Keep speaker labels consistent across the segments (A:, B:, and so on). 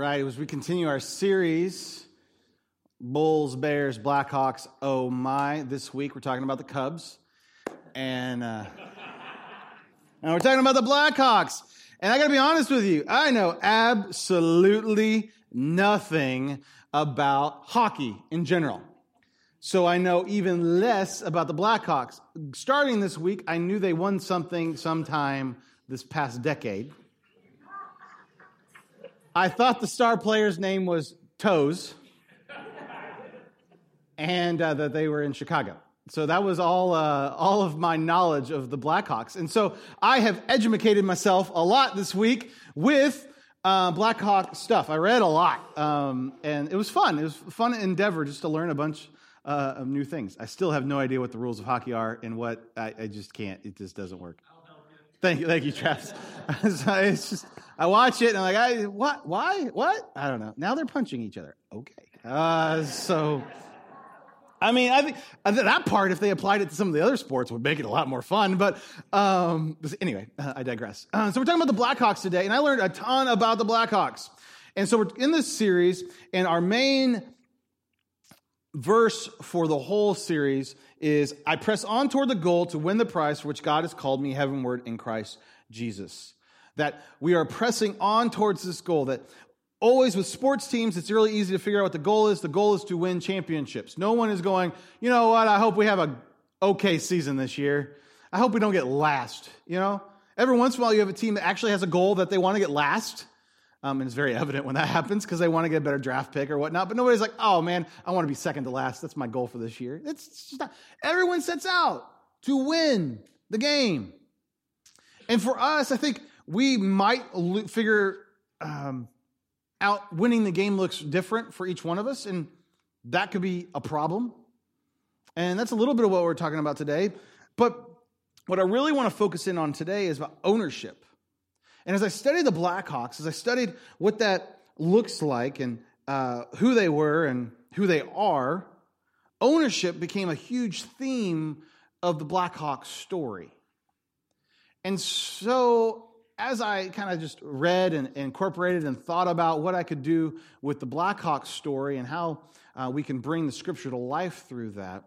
A: right, as we continue our series, Bulls, Bears, Blackhawks, oh my. This week we're talking about the Cubs. And, uh, and we're talking about the Blackhawks. And I gotta be honest with you, I know absolutely nothing about hockey in general. So I know even less about the Blackhawks. Starting this week, I knew they won something sometime this past decade. I thought the star player's name was Toes, and uh, that they were in Chicago. So that was all, uh, all of my knowledge of the Blackhawks. And so I have educated myself a lot this week with uh, Blackhawk stuff. I read a lot, um, and it was fun. It was a fun endeavor just to learn a bunch uh, of new things. I still have no idea what the rules of hockey are and what I, I just can't. It just doesn't work. Thank you, thank you, Travis. it's just I watch it and I'm like, I what? Why? What? I don't know. Now they're punching each other. Okay. Uh, so, I mean, I think that part, if they applied it to some of the other sports, would make it a lot more fun. But um, anyway, uh, I digress. Uh, so we're talking about the Blackhawks today, and I learned a ton about the Blackhawks. And so we're in this series, and our main verse for the whole series is I press on toward the goal to win the prize for which God has called me heavenward in Christ Jesus. That we are pressing on towards this goal. That always with sports teams, it's really easy to figure out what the goal is. The goal is to win championships. No one is going, you know what, I hope we have a okay season this year. I hope we don't get last, you know? Every once in a while, you have a team that actually has a goal that they want to get last. Um, and it's very evident when that happens because they want to get a better draft pick or whatnot. But nobody's like, oh man, I want to be second to last. That's my goal for this year. It's not, everyone sets out to win the game. And for us, I think we might figure um, out winning the game looks different for each one of us. And that could be a problem. And that's a little bit of what we're talking about today. But what I really want to focus in on today is about ownership. And as I studied the Blackhawks, as I studied what that looks like and uh, who they were and who they are, ownership became a huge theme of the Blackhawks story. And so, as I kind of just read and, incorporated and thought about what I could do with the Blackhawks story and how uh, we can bring the scripture to life through that,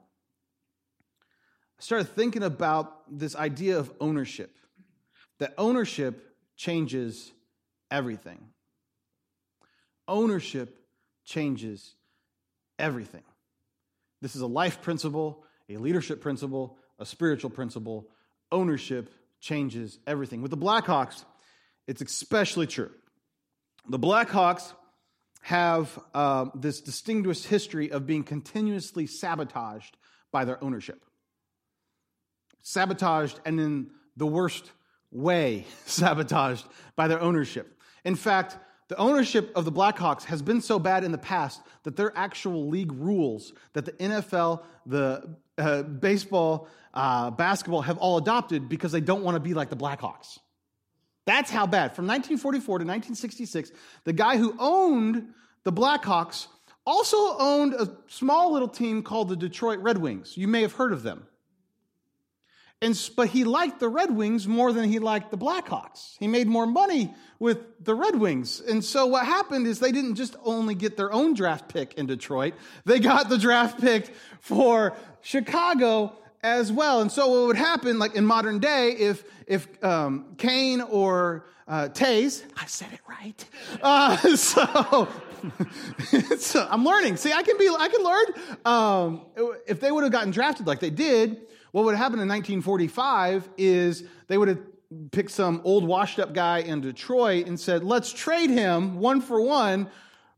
A: I started thinking about this idea of ownership. That ownership changes everything. Ownership changes everything. This is a life principle, a leadership principle, a spiritual principle. Ownership changes everything. With the Blackhawks, it's especially true. The Blackhawks have uh, this distinguished history of being continuously sabotaged by their ownership. Sabotaged and in the worst way sabotaged by their ownership. In fact, the ownership of the Blackhawks has been so bad in the past that their actual league rules that the NFL, the uh, baseball, uh, basketball have all adopted because they don't want to be like the Blackhawks. That's how bad. From 1944 to 1966, the guy who owned the Blackhawks also owned a small little team called the Detroit Red Wings. You may have heard of them. And, but he liked the Red Wings more than he liked the Blackhawks. He made more money with the Red Wings. And so what happened is they didn't just only get their own draft pick in Detroit, they got the draft pick for Chicago as well. And so what would happen, like in modern day, if, if um, Kane or uh, Toews, I said it right. Uh, so, so I'm learning. See, I can be, I can learn. Um, if they would have gotten drafted like they did, what would happen in 1945 is they would have picked some old washed up guy in Detroit and said, let's trade him one for one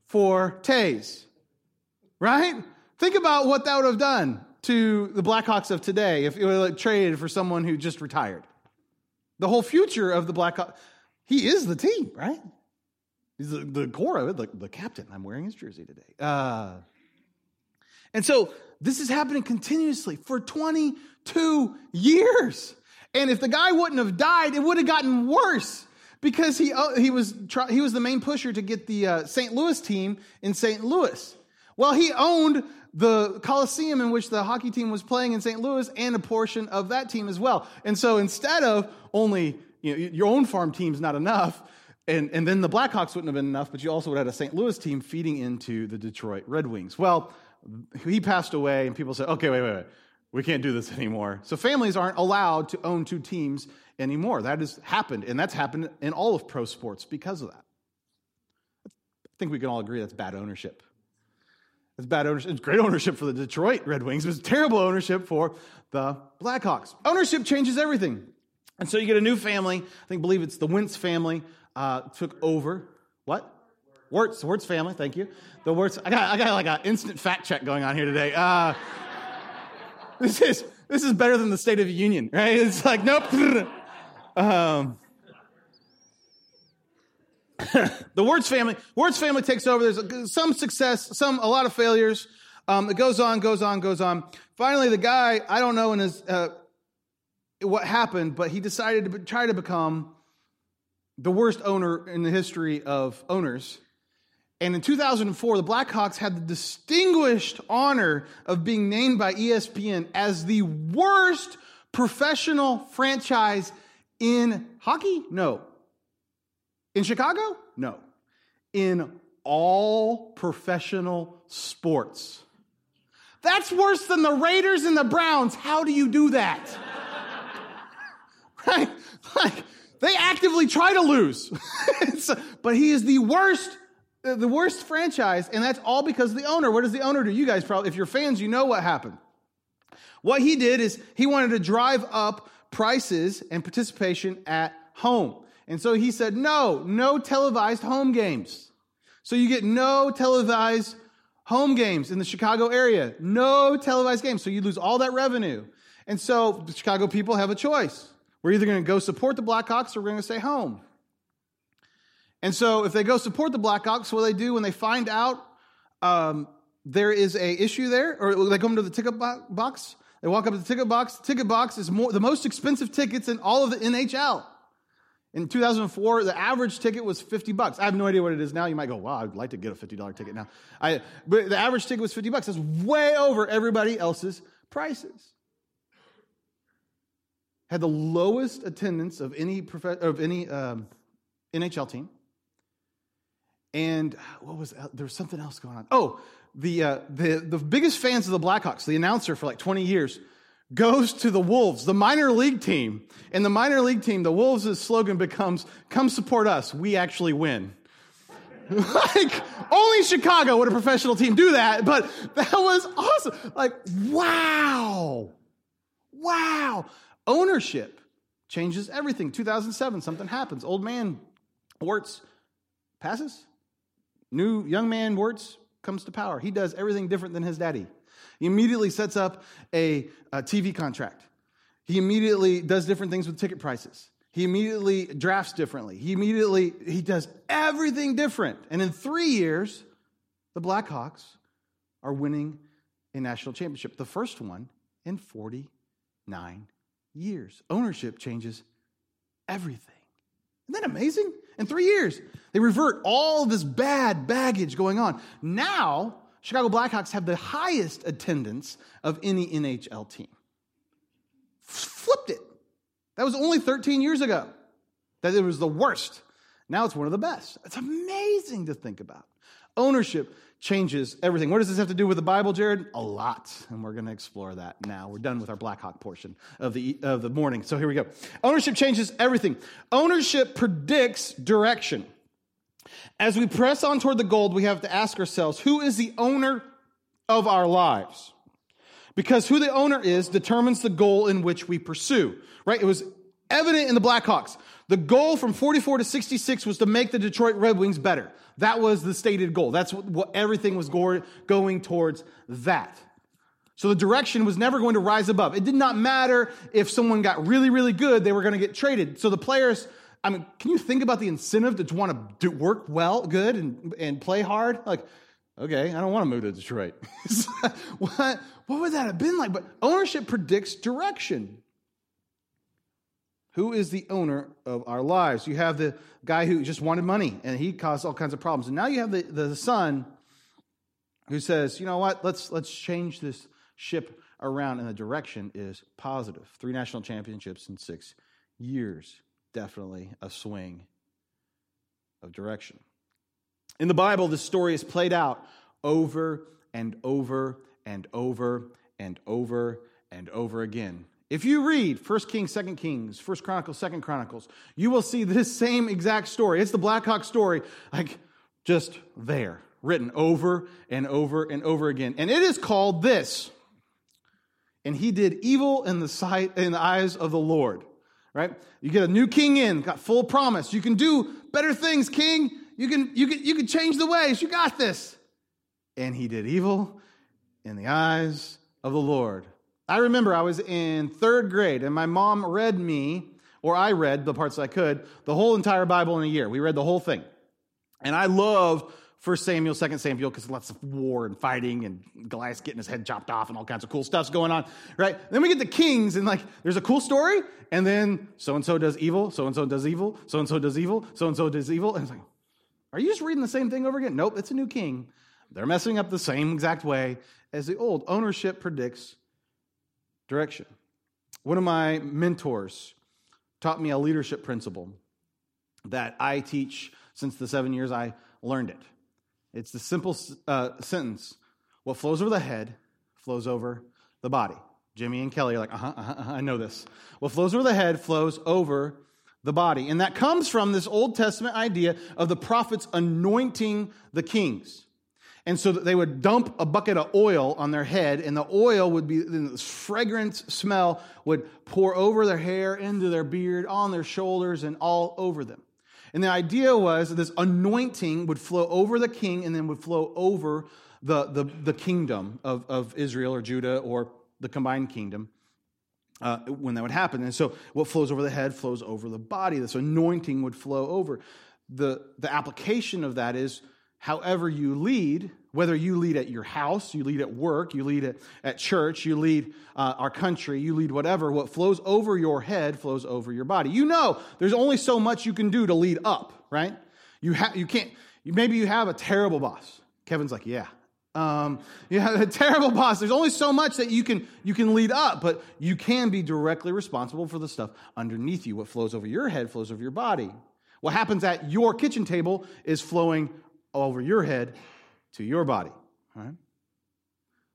A: for Toews. Right? Think about what that would have done to the Blackhawks of today if it were traded for someone who just retired. The whole future of the Blackhawks, he is the team, right? He's the, the core of it, the, the captain. I'm wearing his jersey today. Uh, and so this is happening continuously for 22 years. And if the guy wouldn't have died, it would have gotten worse because he, uh, he, was, he was the main pusher to get the uh, St. Louis team in St. Louis. Well, he owned the Coliseum in which the hockey team was playing in St. Louis and a portion of that team as well. And so instead of only, you know, your own farm team's not enough, and, and then the Blackhawks wouldn't have been enough, but you also would have had a St. Louis team feeding into the Detroit Red Wings. Well, he passed away, and people said, okay, wait, wait, wait. We can't do this anymore. So families aren't allowed to own two teams anymore. That has happened, and that's happened in all of pro sports because of that. I think we can all agree that's bad ownership. It's bad ownership. It's great ownership for the Detroit Red Wings. It was terrible ownership for the Blackhawks. Ownership changes everything. And so you get a new family. I think, believe it's the Wentz family uh, took over. What? Wirtz, Wirtz family. Thank you. The Wirtz. I got, I got like an instant fact check going on here today. Uh, this is this is better than the State of the Union, right? It's like nope. Um, the Wirtz family, Wirtz family takes over. There's some success, some a lot of failures. Um, it goes on, goes on, goes on. Finally, the guy, I don't know in his uh, what happened, but he decided to try to become the worst owner in the history of owners. And in 2004, the Blackhawks had the distinguished honor of being named by ESPN as the worst professional franchise in hockey? No. In Chicago? No. In all professional sports. That's worse than the Raiders and the Browns. How do you do that? right? Like, they actively try to lose. but he is the worst the worst franchise, and that's all because the owner. What does the owner do? You guys probably, if you're fans, you know what happened. What he did is he wanted to drive up prices and participation at home. And so he said, no, no televised home games. So you get no televised home games in the Chicago area. No televised games. So you lose all that revenue. And so the Chicago people have a choice. We're either going to go support the Blackhawks or we're going to stay home. And so if they go support the Blackhawks, what do they do when they find out um, there is a issue there, or they come to the ticket box, they walk up to the ticket box. The ticket box is more, the most expensive tickets in all of the NHL. In 2004, the average ticket was 50 bucks. I have no idea what it is now. You might go, wow, I'd like to get a $50 ticket now. I, but the average ticket was 50 bucks. That's way over everybody else's prices. Had the lowest attendance of any, prof- of any um, NHL team. And what was there was something else going on? Oh, the uh, the the biggest fans of the Blackhawks, the announcer for like 20 years, goes to the Wolves, the minor league team. And the minor league team, the Wolves' slogan becomes, "Come support us. We actually win." like only Chicago would a professional team do that, but that was awesome. Like wow, wow, ownership changes everything. 2007, something happens. Old man Wirtz passes New young man Wirtz comes to power. He does everything different than his daddy. He immediately sets up a, a TV contract. He immediately does different things with ticket prices. He immediately drafts differently. He immediately he does everything different. And in 3 years, the Blackhawks are winning a national championship, the first one in 49 years. Ownership changes everything. Isn't that amazing? In three years, they revert all this bad baggage going on. Now, Chicago Blackhawks have the highest attendance of any NHL team. Flipped it. That was only 13 years ago that it was the worst. Now it's one of the best. It's amazing to think about. Ownership changes everything. What does this have to do with the Bible, Jared? A lot. And we're going to explore that now. We're done with our Blackhawk portion of the, of the morning. So here we go. Ownership changes everything. Ownership predicts direction. As we press on toward the gold, we have to ask ourselves who is the owner of our lives? Because who the owner is determines the goal in which we pursue, right? It was evident in the Blackhawks. The goal from 44 to 66 was to make the Detroit Red Wings better. That was the stated goal. That's what, what everything was going towards that. So the direction was never going to rise above. It did not matter if someone got really, really good, they were going to get traded. So the players, I mean, can you think about the incentive to want to work well, good, and, and play hard? Like, okay, I don't want to move to Detroit. what, what would that have been like? But ownership predicts direction. Who is the owner of our lives? You have the guy who just wanted money and he caused all kinds of problems. And now you have the, the son who says, you know what, let's, let's change this ship around. And the direction is positive. Three national championships in six years. Definitely a swing. of direction. In the Bible, this story is played out over and over and over and over and over again. If you read 1 Kings, 2 Kings, 1 Chronicles, 2 Chronicles, you will see this same exact story. It's the Black Hawk story, like just there, written over and over and over again. And it is called this. And he did evil in the sight in the eyes of the Lord. Right? You get a new king in, got full promise. You can do better things, king. You can you can you can change the ways. You got this. And he did evil in the eyes of the Lord. I remember I was in third grade and my mom read me, or I read the parts I could, the whole entire Bible in a year. We read the whole thing. And I loved 1 Samuel, 2 Samuel, because lots of war and fighting and Goliath getting his head chopped off and all kinds of cool stuff's going on, right? Then we get the Kings and like, there's a cool story, and then so and so does evil, so and so does evil, so and so does evil, so and so does evil. And it's like, are you just reading the same thing over again? Nope, it's a new king. They're messing up the same exact way as the old. Ownership predicts direction. One of my mentors taught me a leadership principle that I teach since the seven years I learned it. It's the simple uh, sentence what flows over the head flows over the body. Jimmy and Kelly are like, uh huh, uh-huh, uh-huh, I know this. What flows over the head flows over the body. And that comes from this Old Testament idea of the prophets anointing the kings. And so they would dump a bucket of oil on their head, and the oil would be, this fragrant smell would pour over their hair, into their beard, on their shoulders, and all over them. And the idea was that this anointing would flow over the king and then would flow over the, the, the kingdom of, of Israel or Judah or the combined kingdom. Uh, when that would happen. And so what flows over the head flows over the body. This anointing would flow over. The, the application of that is however you lead, whether you lead at your house, you lead at work, you lead at, at church, you lead uh, our country, you lead whatever, what flows over your head flows over your body. You know there's only so much you can do to lead up, right? You, ha- you can't, maybe you have a terrible boss. Kevin's like, yeah. Um, you have a terrible boss. There's only so much that you can, you can lead up, but you can be directly responsible for the stuff underneath you. What flows over your head flows over your body. What happens at your kitchen table is flowing over your head to your body.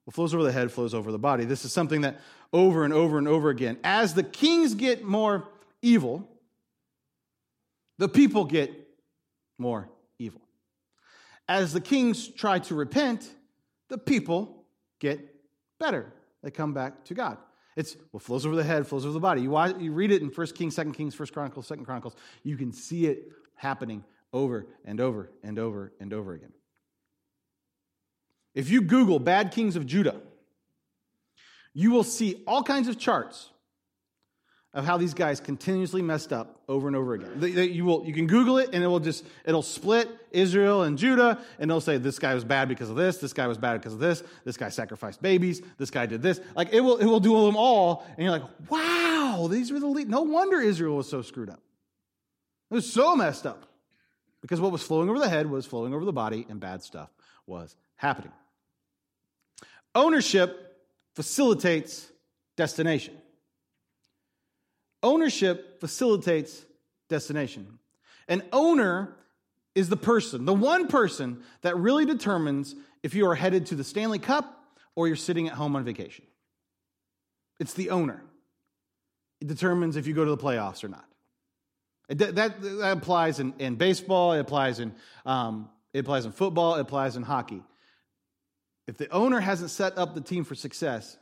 A: What flows over the head flows over the body. This is something that over and over and over again, as the kings get more evil, the people get more evil. As the kings try to repent, the people get better. They come back to God. It's what flows over the head, flows over the body. You, you read it in 1 Kings, 2 Kings, 1 Chronicles, 2 Chronicles. You can see it happening over and over and over and over again. If you Google bad kings of Judah, you will see all kinds of charts of how these guys continuously messed up over and over again. You, will, you can Google it and it will just, it'll split Israel and Judah and it'll say this guy was bad because of this, this guy was bad because of this, this guy sacrificed babies, this guy did this. Like it will, it will do them all and you're like, wow, these were the lead. No wonder Israel was so screwed up. It was so messed up. Because what was flowing over the head was flowing over the body, and bad stuff was happening. Ownership facilitates destination. Ownership facilitates destination. An owner is the person, the one person that really determines if you are headed to the Stanley Cup or you're sitting at home on vacation. It's the owner. It determines if you go to the playoffs or not. That, that, that applies in, in baseball, it applies in, um, it applies in football, it applies in hockey. If the owner hasn't set up the team for success,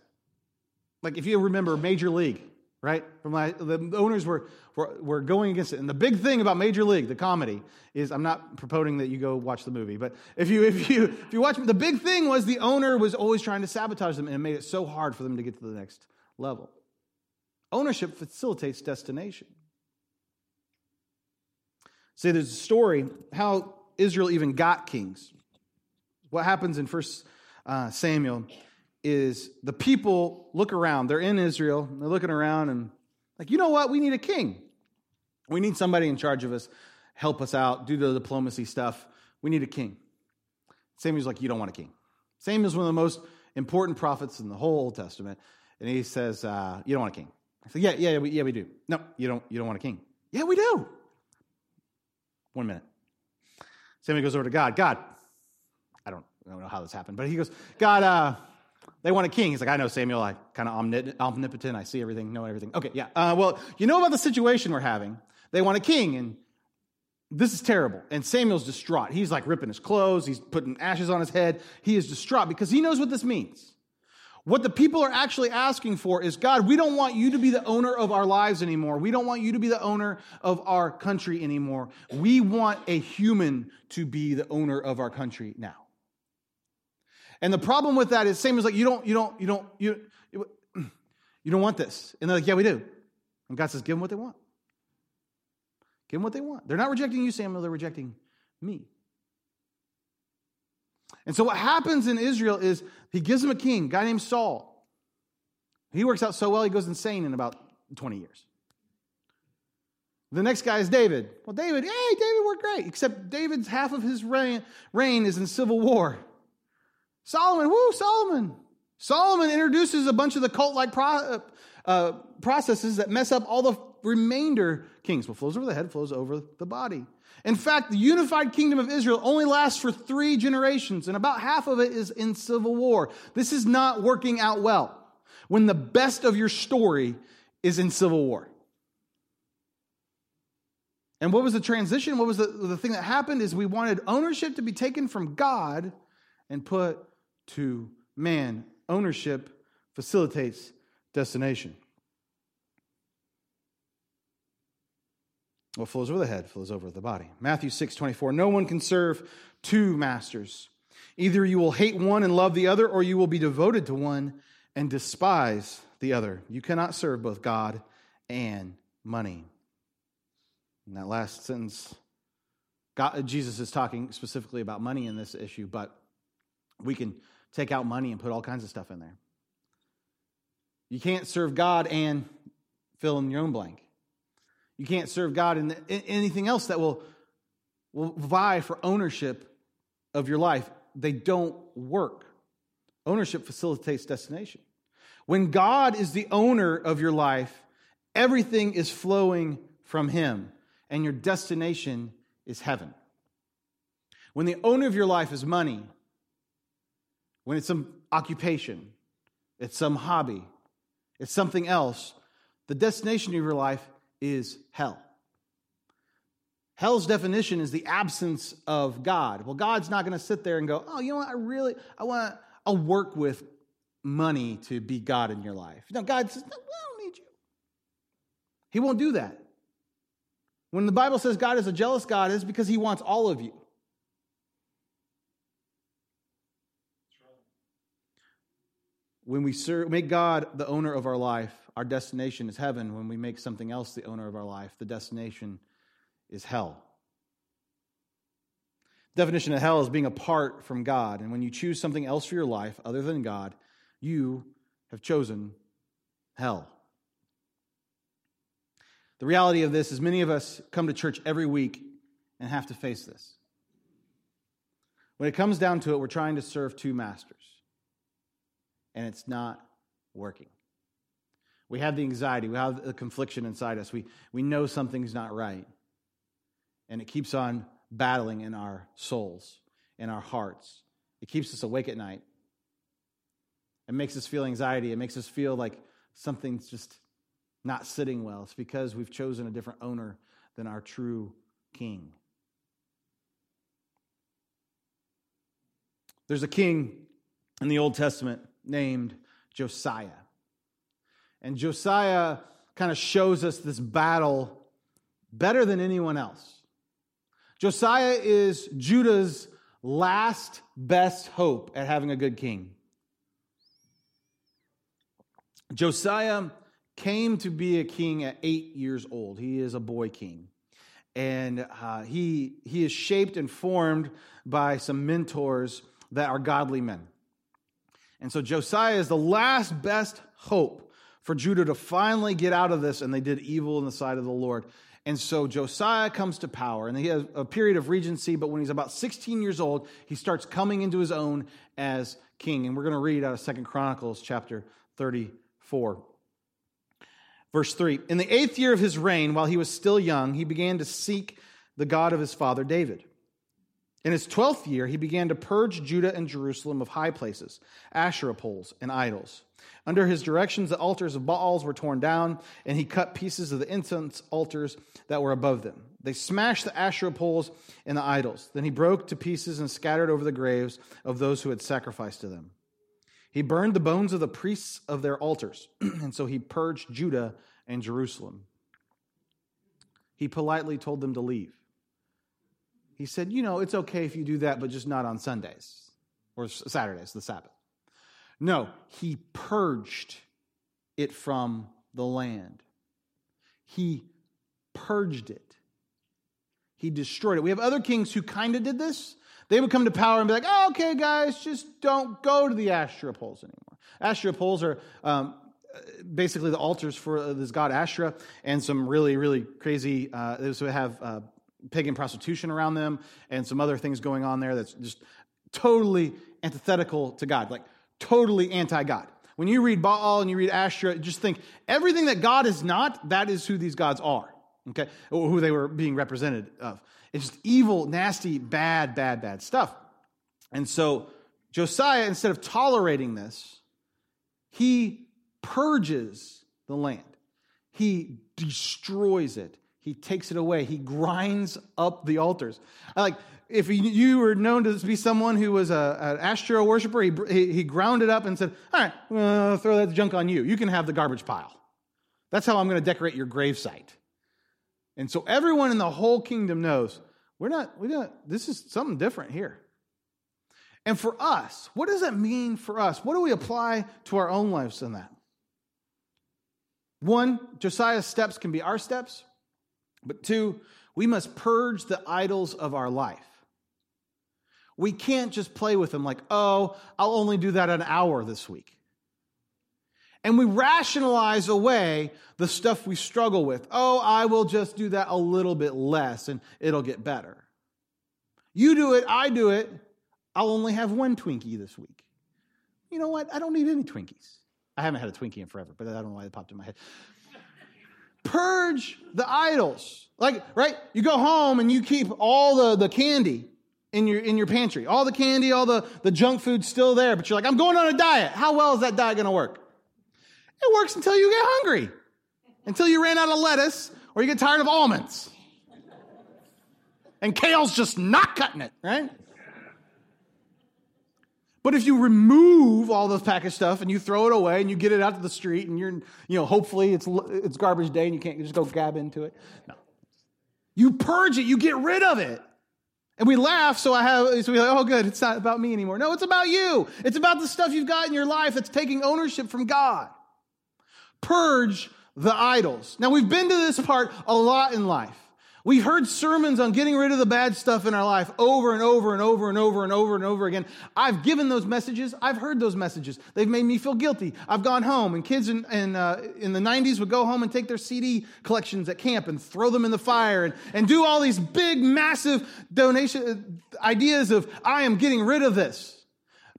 A: like if you remember Major League, right? From my, the owners were, were, were going against it. And the big thing about Major League, the comedy, is I'm not proposing that you go watch the movie, but if you, if you, if you watch, the big thing was the owner was always trying to sabotage them and it made it so hard for them to get to the next level. Ownership facilitates destination. See, there's a story how Israel even got kings. What happens in First uh, Samuel is the people look around. They're in Israel. They're looking around and like, you know what? We need a king. We need somebody in charge of us, help us out, do the diplomacy stuff. We need a king. Samuel's like, you don't want a king. Samuel's one of the most important prophets in the whole Old Testament, and he says, uh, you don't want a king. I said, yeah, yeah, we, yeah, we do. No, you don't. You don't want a king. Yeah, we do. One minute. Samuel goes over to God. God, I don't, I don't know how this happened, but he goes, God, uh, they want a king. He's like, I know, Samuel. I kind of omnipotent. I see everything, know everything. Okay, yeah. Uh, well, you know about the situation we're having. They want a king, and this is terrible. And Samuel's distraught. He's like ripping his clothes. He's putting ashes on his head. He is distraught because he knows what this means. What the people are actually asking for is God, we don't want you to be the owner of our lives anymore. We don't want you to be the owner of our country anymore. We want a human to be the owner of our country now. And the problem with that is same as like you don't you don't you don't you you don't want this. And they're like, yeah, we do. And God says, give them what they want. Give them what they want. They're not rejecting you, Samuel, they're rejecting me. And so what happens in Israel is he gives them a king, a guy named Saul. He works out so well, he goes insane in about 20 years. The next guy is David. Well, David, hey, David worked great, except David's half of his reign, reign is in civil war. Solomon, woo, Solomon. Solomon introduces a bunch of the cult like pro, uh, processes that mess up all the remainder kings. What flows over the head flows over the body. In fact, the unified kingdom of Israel only lasts for three generations, and about half of it is in civil war. This is not working out well when the best of your story is in civil war. And what was the transition? What was the, the thing that happened is we wanted ownership to be taken from God and put to man. Ownership facilitates destination. What flows over the head flows over the body. Matthew 6 24. No one can serve two masters. Either you will hate one and love the other, or you will be devoted to one and despise the other. You cannot serve both God and money. In that last sentence, God, Jesus is talking specifically about money in this issue, but we can take out money and put all kinds of stuff in there. You can't serve God and fill in your own blank. You can't serve God in anything else that will, will vie for ownership of your life. They don't work. Ownership facilitates destination. When God is the owner of your life, everything is flowing from Him, and your destination is heaven. When the owner of your life is money, when it's some occupation, it's some hobby, it's something else, the destination of your life is hell. Hell's definition is the absence of God. Well, God's not going to sit there and go, "Oh, you know what? I really I want I'll work with money to be God in your life." No, God says, no, "I don't need you." He won't do that. When the Bible says God is a jealous God, it's because he wants all of you. When we serve, make God the owner of our life, our destination is heaven. When we make something else the owner of our life, the destination is hell. Definition of hell is being apart from God. And when you choose something else for your life other than God, you have chosen hell. The reality of this is many of us come to church every week and have to face this. When it comes down to it, we're trying to serve two masters and it's not working. We have the anxiety, we have the confliction inside us. We, we know something's not right. And it keeps on battling in our souls, in our hearts. It keeps us awake at night. It makes us feel anxiety. It makes us feel like something's just not sitting well. It's because we've chosen a different owner than our true king. There's a king in the Old Testament named Josiah. And Josiah kind of shows us this battle better than anyone else. Josiah is Judah's last best hope at having a good king. Josiah came to be a king at eight years old. He is a boy king. And uh, he, he is shaped and formed by some mentors that are godly men. And so Josiah is the last best hope for Judah to finally get out of this, and they did evil in the sight of the Lord. And so Josiah comes to power, and he has a period of regency, but when he's about 16 years old, he starts coming into his own as king. And we're going to read out of Second Chronicles chapter 34. Verse 3 In the eighth year of his reign, while he was still young, he began to seek the God of his father David. In his twelfth year, he began to purge Judah and Jerusalem of high places, Asherah poles, and idols. Under his directions, the altars of Baals were torn down, and he cut pieces of the incense altars that were above them. They smashed the Asherah poles and the idols. Then he broke to pieces and scattered over the graves of those who had sacrificed to them. He burned the bones of the priests of their altars, and so he purged Judah and Jerusalem. He politely told them to leave. He said, You know, it's okay if you do that, but just not on Sundays or Saturdays, the Sabbath. No, he purged it from the land. He purged it. He destroyed it. We have other kings who kind of did this. They would come to power and be like, oh, okay, guys, just don't go to the Asherah poles anymore. Asherah poles are um, basically the altars for this god Asherah and some really, really crazy, uh, they have uh, pagan prostitution around them and some other things going on there that's just totally antithetical to God, like totally anti God. When you read Baal and you read Asherah, just think everything that God is not, that is who these gods are, okay? Or who they were being represented of. It's just evil, nasty, bad, bad, bad stuff. And so Josiah, instead of tolerating this, he purges the land, he destroys it. He takes it away. He grinds up the altars. Like, if you were known to be someone who was a, an Asherah worshiper, he, he, ground it up and said, All right, well, throw that junk on you. You can have the garbage pile. That's how I'm going to decorate your gravesite. And so everyone in the whole kingdom knows we're not, we don't, this is something different here. And for us, what does that mean for us? What do we apply to our own lives in that? One, Josiah's steps can be our steps, but two, we must purge the idols of our life. We can't just play with them like, oh, I'll only do that an hour this week. And we rationalize away the stuff we struggle with. Oh, I will just do that a little bit less and it'll get better. You do it, I do it. I'll only have one Twinkie this week. You know what? I don't need any Twinkies. I haven't had a Twinkie in forever, but I don't know why it popped in my head. Purge the idols. Like, right? You go home and you keep all the, the candy in your in your pantry. All the candy, all the, the junk food still there, but you're like, I'm going on a diet. How well is that diet gonna work? It works until you get hungry, until you ran out of lettuce or you get tired of almonds. And kale's just not cutting it, right? But if you remove all this packaged stuff and you throw it away and you get it out to the street and you're, you know, hopefully it's, it's garbage day and you can't just go gab into it. No. You purge it, you get rid of it. And we laugh, so I have, so we're like, oh, good, it's not about me anymore. No, it's about you. It's about the stuff you've got in your life that's taking ownership from God. Purge the idols. Now, we've been to this part a lot in life. We heard sermons on getting rid of the bad stuff in our life over and over and over and over and over and over again. I've given those messages. I've heard those messages. They've made me feel guilty. I've gone home, and kids in, in, uh, in the 90s would go home and take their CD collections at camp and throw them in the fire and, and do all these big, massive donation uh, ideas of, I am getting rid of this.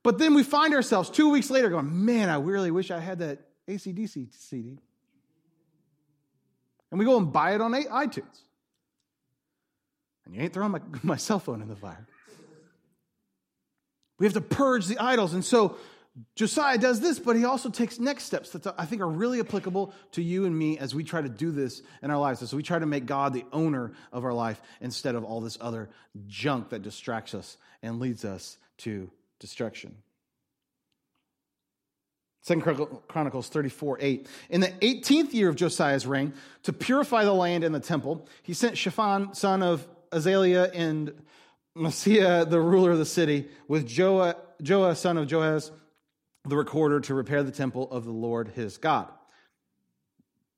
A: But then we find ourselves two weeks later going, man, I really wish I had that ACDC CD. And we go and buy it on iTunes. And you ain't throwing my, my cell phone in the fire. We have to purge the idols. And so Josiah does this, but he also takes next steps that I think are really applicable to you and me as we try to do this in our lives. As we try to make God the owner of our life instead of all this other junk that distracts us and leads us to destruction. Second Chronicles 34, 8. In the 18th year of Josiah's reign, to purify the land and the temple, he sent Shaphan, son of Azaliah, and Maaseiah, the ruler of the city, with Joah, Joah, son of Joahaz, the recorder, to repair the temple of the Lord his God.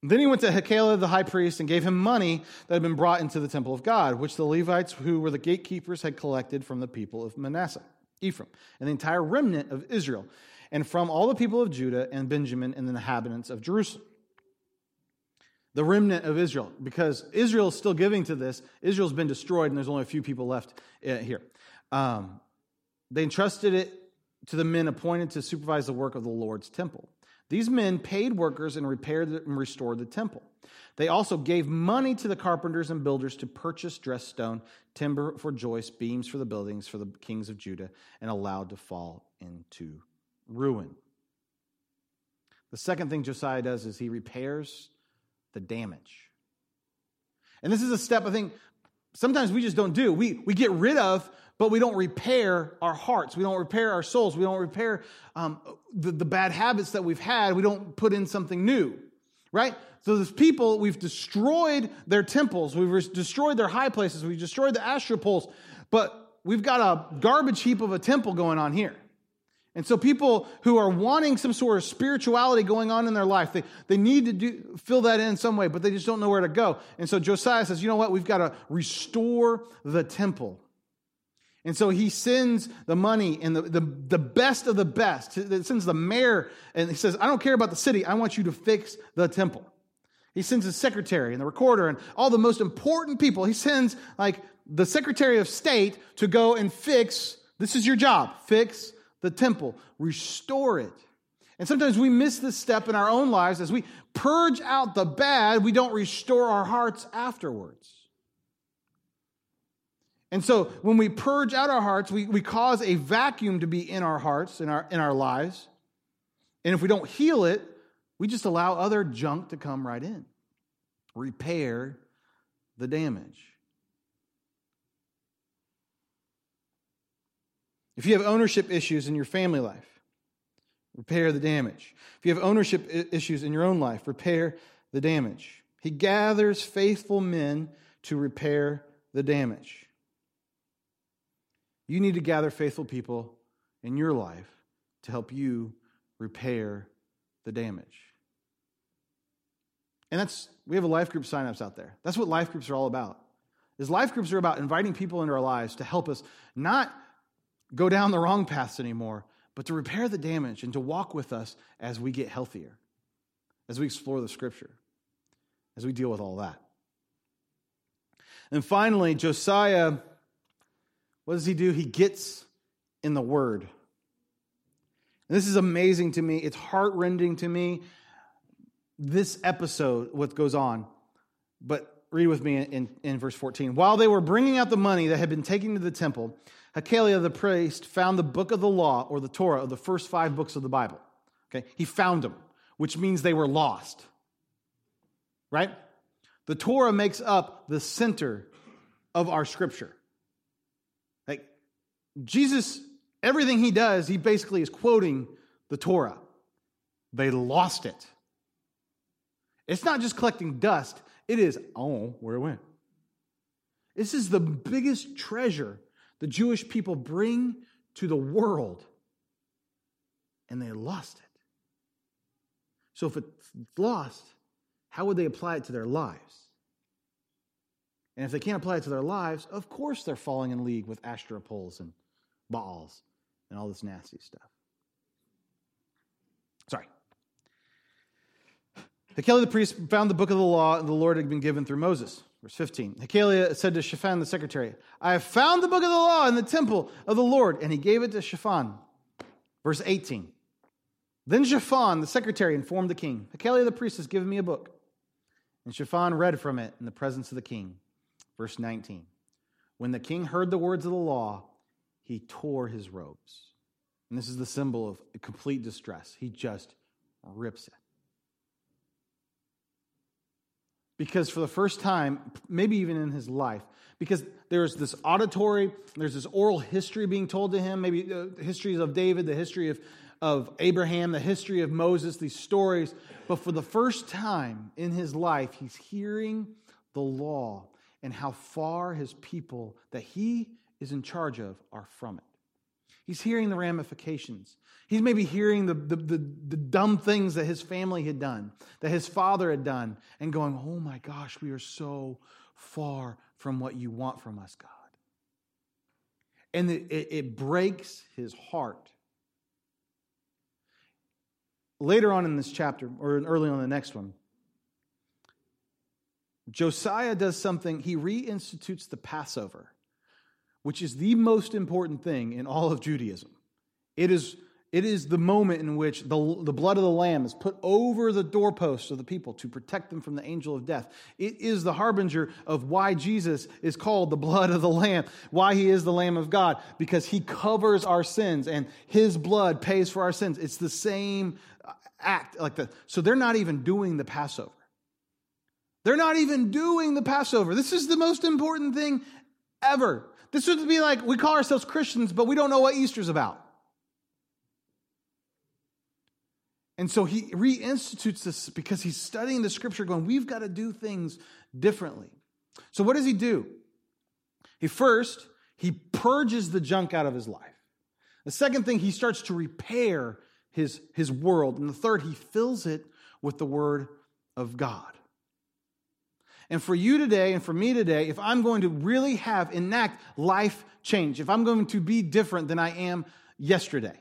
A: Then he went to Hilkiah the high priest and gave him money that had been brought into the temple of God, which the Levites, who were the gatekeepers, had collected from the people of Manasseh, Ephraim, and the entire remnant of Israel, and from all the people of Judah and Benjamin and the inhabitants of Jerusalem the remnant of Israel, because Israel is still giving to this. Israel's been destroyed, and there's only a few people left uh, here. Um, they entrusted it to the men appointed to supervise the work of the Lord's temple. These men paid workers and repaired and restored the temple. They also gave money to the carpenters and builders to purchase dressed stone, timber for joists, beams for the buildings for the kings of Judah, and allowed to fall into ruin. The second thing Josiah does is he repairs the damage. And this is a step I think sometimes we just don't do. We, we get rid of, but we don't repair our hearts. We don't repair our souls. We don't repair um, the, the bad habits that we've had. We don't put in something new, right? So, these people, we've destroyed their temples, we've destroyed their high places, we've destroyed the Asherah poles, but we've got a garbage heap of a temple going on here. And so people who are wanting some sort of spirituality going on in their life, they, they need to do, fill that in some way, but they just don't know where to go. And so Josiah says, you know what? We've got to restore the temple. And so he sends the money and the, the, the best of the best. He sends the mayor and he says, I don't care about the city. I want you to fix the temple. He sends his secretary and the recorder and all the most important people. He sends like the secretary of state to go and fix, this is your job, fix the temple, restore it. And sometimes we miss this step in our own lives as we purge out the bad, we don't restore our hearts afterwards. And so when we purge out our hearts, we, we cause a vacuum to be in our hearts, in our, in our lives. And if we don't heal it, we just allow other junk to come right in. Repair the damage. If you have ownership issues in your family life, repair the damage. If you have ownership issues in your own life, repair the damage. He gathers faithful men to repair the damage. You need to gather faithful people in your life to help you repair the damage. And that's we have a life group signups out there. That's what life groups are all about. Is life groups are about inviting people into our lives to help us not go down the wrong paths anymore, but to repair the damage and to walk with us as we get healthier, as we explore the scripture, as we deal with all that. And finally, Josiah, what does he do? He gets in the word. And this is amazing to me. It's heartrending to me. This episode, what goes on. But read with me in, in, verse 14. While they were bringing out the money that had been taken to the temple, Hachaliah the priest found the book of the law or the Torah of the first five books of the Bible. Okay, he found them, which means they were lost. Right? The Torah makes up the center of our scripture. Like Jesus, everything he does, he basically is quoting the Torah. They lost it. It's not just collecting dust, it is, oh, where it went. This is the biggest treasure the Jewish people bring to the world, and they lost it. So if it's lost, how would they apply it to their lives? And if they can't apply it to their lives, of course they're falling in league with Asherah poles and Baals and all this nasty stuff. Hachaliah the priest found the book of the law the Lord had been given through Moses. Verse 15. Hachaliah said to Shaphan the secretary, I have found the book of the law in the temple of the Lord. And he gave it to Shaphan. Verse 18. Then Shaphan the secretary informed the king, Hachaliah the priest has given me a book. And Shaphan read from it in the presence of the king. Verse 19. When the king heard the words of the law, he tore his robes. And this is the symbol of complete distress. He just rips it. Because for the first time, maybe even in his life, because there's this auditory, there's this oral history being told to him, maybe uh, the histories of David, the history of, of Abraham, the history of Moses, these stories. But for the first time in his life, he's hearing the law and how far his people that he is in charge of are from it. He's hearing the ramifications. He's maybe hearing the, the, the, the, dumb things that his family had done, that his father had done, and going, oh my gosh, we are so far from what you want from us, God. And it, it, it breaks his heart. Later on in this chapter, or early on the next one, Josiah does something, he reinstitutes the Passover which is the most important thing in all of Judaism. It is It is the moment in which the, the blood of the Lamb is put over the doorposts of the people to protect them from the angel of death. It is the harbinger of why Jesus is called the blood of the Lamb, why he is the Lamb of God, because he covers our sins and his blood pays for our sins. It's the same act like that. So they're not even doing the Passover. They're not even doing the Passover. This is the most important thing ever. This would be like we call ourselves Christians, but we don't know what Easter's about. And so he reinstitutes this because he's studying the scripture, going, we've got to do things differently. So what does he do? He first, he purges the junk out of his life. The second thing, he starts to repair his, his world. And the third, he fills it with the word of God. And for you today and for me today, if I'm going to really have, enact life change, if I'm going to be different than I am yesterday,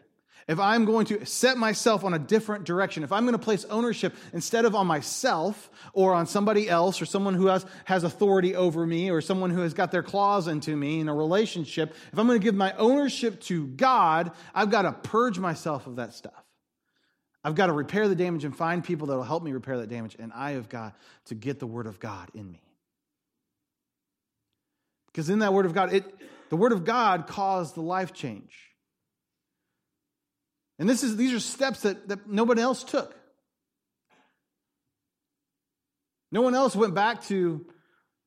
A: if I'm going to set myself on a different direction, if I'm going to place ownership instead of on myself or on somebody else or someone who has, has authority over me or someone who has got their claws into me in a relationship, if I'm going to give my ownership to God, I've got to purge myself of that stuff. I've got to repair the damage and find people that will help me repair that damage, and I have got to get the Word of God in me. Because in that Word of God, it, the Word of God caused the life change. And this is, these are steps that, that nobody else took. No one else went back to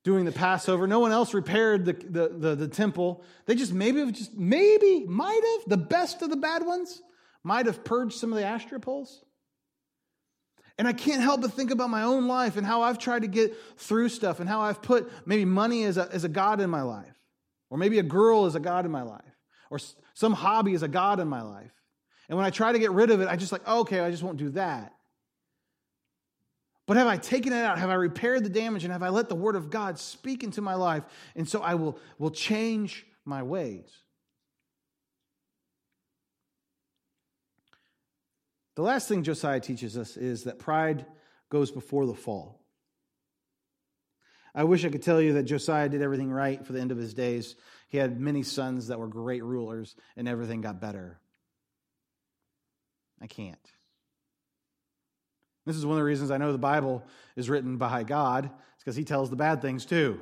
A: doing the Passover. No one else repaired the, the, the, the temple. They just maybe, just maybe, might have, the best of the bad ones, might have purged some of the Asherah poles. And I can't help but think about my own life and how I've tried to get through stuff and how I've put maybe money as a, as a God in my life, or maybe a girl as a God in my life, or some hobby as a God in my life. And when I try to get rid of it, I just like, okay, I just won't do that. But have I taken it out? Have I repaired the damage? And have I let the word of God speak into my life? And so I will, will change my ways. The last thing Josiah teaches us is that pride goes before the fall. I wish I could tell you that Josiah did everything right for the end of his days. He had many sons that were great rulers, and everything got better. I can't. This is one of the reasons I know the Bible is written by God. It's because he tells the bad things too.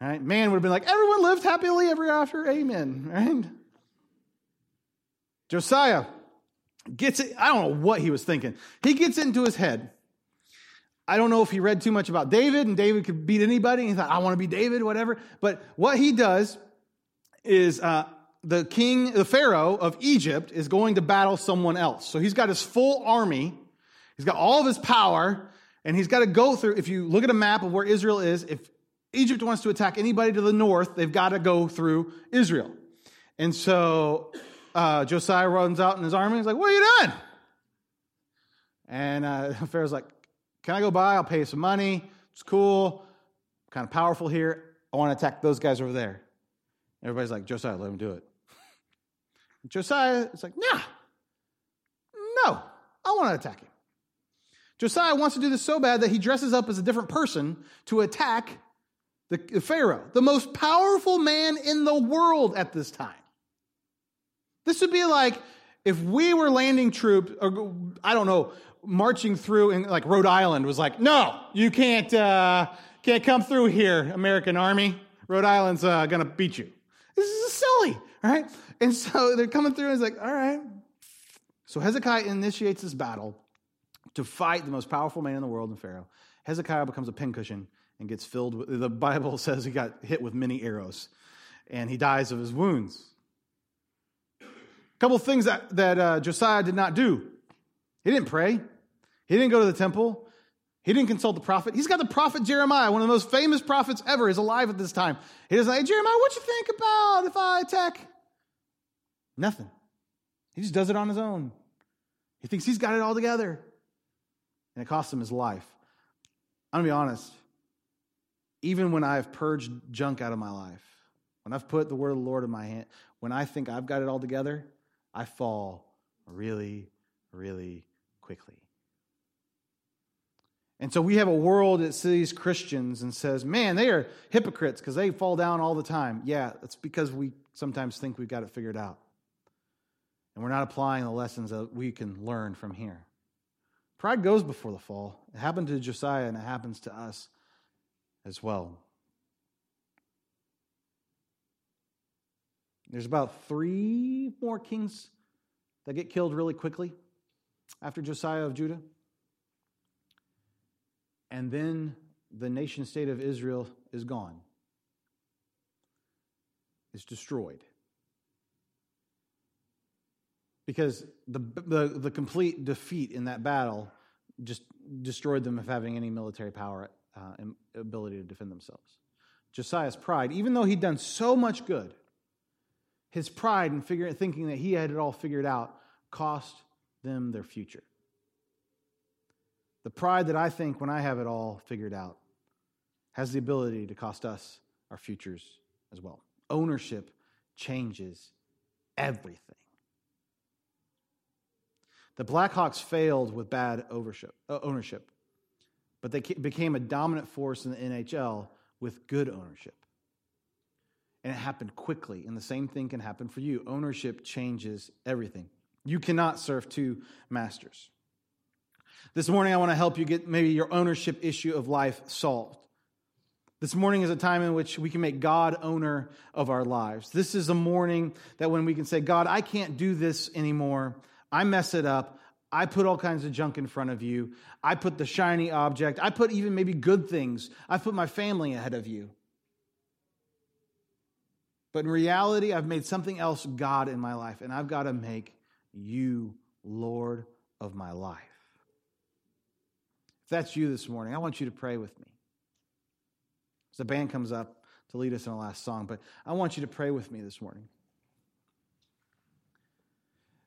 A: Right? Man would have been like, everyone lived happily ever after. Amen. Right? Josiah gets it. I don't know what he was thinking. He gets it into his head. I don't know if he read too much about David and David could beat anybody. He thought, I want to be David, whatever. But what he does is uh, the king, the Pharaoh of Egypt, is going to battle someone else. So he's got his full army, he's got all of his power, and he's got to go through. If you look at a map of where Israel is, if Egypt wants to attack anybody to the north, they've got to go through Israel. And so uh, Josiah runs out in his army. He's like, What are you doing? And uh, Pharaoh's like, Can I go by? I'll pay you some money. It's cool. I'm kind of powerful here. I want to attack those guys over there. Everybody's like, Josiah, let him do it. Josiah is like, nah, no, I want to attack him. Josiah wants to do this so bad that he dresses up as a different person to attack the, the Pharaoh, the most powerful man in the world at this time. This would be like if we were landing troops, or I don't know, marching through in like Rhode Island was like, no, you can't, uh, can't come through here, American Army. Rhode Island's uh, gonna beat you. This is silly, right? And so they're coming through, and it's like, all right. So Hezekiah initiates this battle to fight the most powerful man in the world in Pharaoh. Hezekiah becomes a pincushion and gets filled with, the Bible says he got hit with many arrows and he dies of his wounds. Couple things that, that uh, Josiah did not do. He didn't pray. He didn't go to the temple. He didn't consult the prophet. He's got the prophet Jeremiah, one of the most famous prophets ever, is alive at this time. He doesn't say, Jeremiah, what you think about if I attack Nothing. He just does it on his own. He thinks he's got it all together. And it costs him his life. I'm going to be honest. Even when I've purged junk out of my life, when I've put the word of the Lord in my hand, when I think I've got it all together, I fall really, really quickly. And so we have a world that sees Christians and says, man, they are hypocrites because they fall down all the time. Yeah, it's because we sometimes think we've got it figured out. And we're not applying the lessons that we can learn from here. Pride goes before the fall. It happened to Josiah and it happens to us as well. There's about three more kings that get killed really quickly after Josiah of Judah. And then the nation state of Israel is gone, it's destroyed. Because the, the, the complete defeat in that battle just destroyed them of having any military power uh, and ability to defend themselves. Josiah's pride, even though he'd done so much good, his pride in figure, thinking that he had it all figured out cost them their future. The pride that I think when I have it all figured out has the ability to cost us our futures as well. Ownership changes everything. The Blackhawks failed with bad uh, ownership, but they became a dominant force in the NHL with good ownership. And it happened quickly. And the same thing can happen for you. Ownership changes everything. You cannot serve two masters. This morning, I want to help you get maybe your ownership issue of life solved. This morning is a time in which we can make God owner of our lives. This is a morning that when we can say, God, I can't do this anymore. I mess it up. I put all kinds of junk in front of you. I put the shiny object. I put even maybe good things. I put my family ahead of you. But in reality, I've made something else God in my life, and I've got to make you Lord of my life. If that's you this morning, I want you to pray with me. As the band comes up to lead us in the last song, but I want you to pray with me this morning.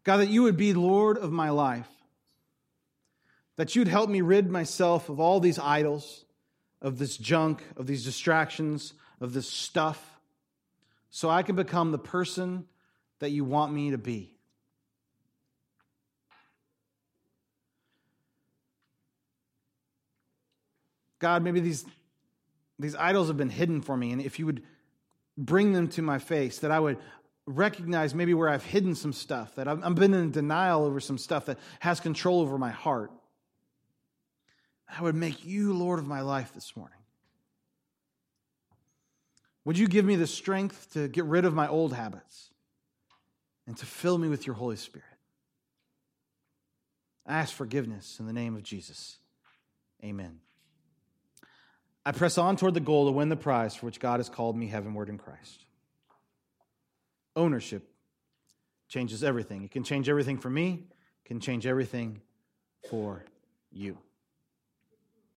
A: God, that you would be Lord of my life, that you'd help me rid myself of all these idols, of this junk, of these distractions, of this stuff so I can become the person that you want me to be. God, maybe these, these idols have been hidden for me, and if you would bring them to my face, that I would recognize maybe where I've hidden some stuff, that I've, I've been in denial over some stuff that has control over my heart. I would make you Lord of my life this morning. Would you give me the strength to get rid of my old habits and to fill me with your Holy Spirit? I ask forgiveness in the name of Jesus. Amen. I press on toward the goal to win the prize for which God has called me heavenward in Christ. Ownership changes everything. It can change everything for me, it can change everything for you.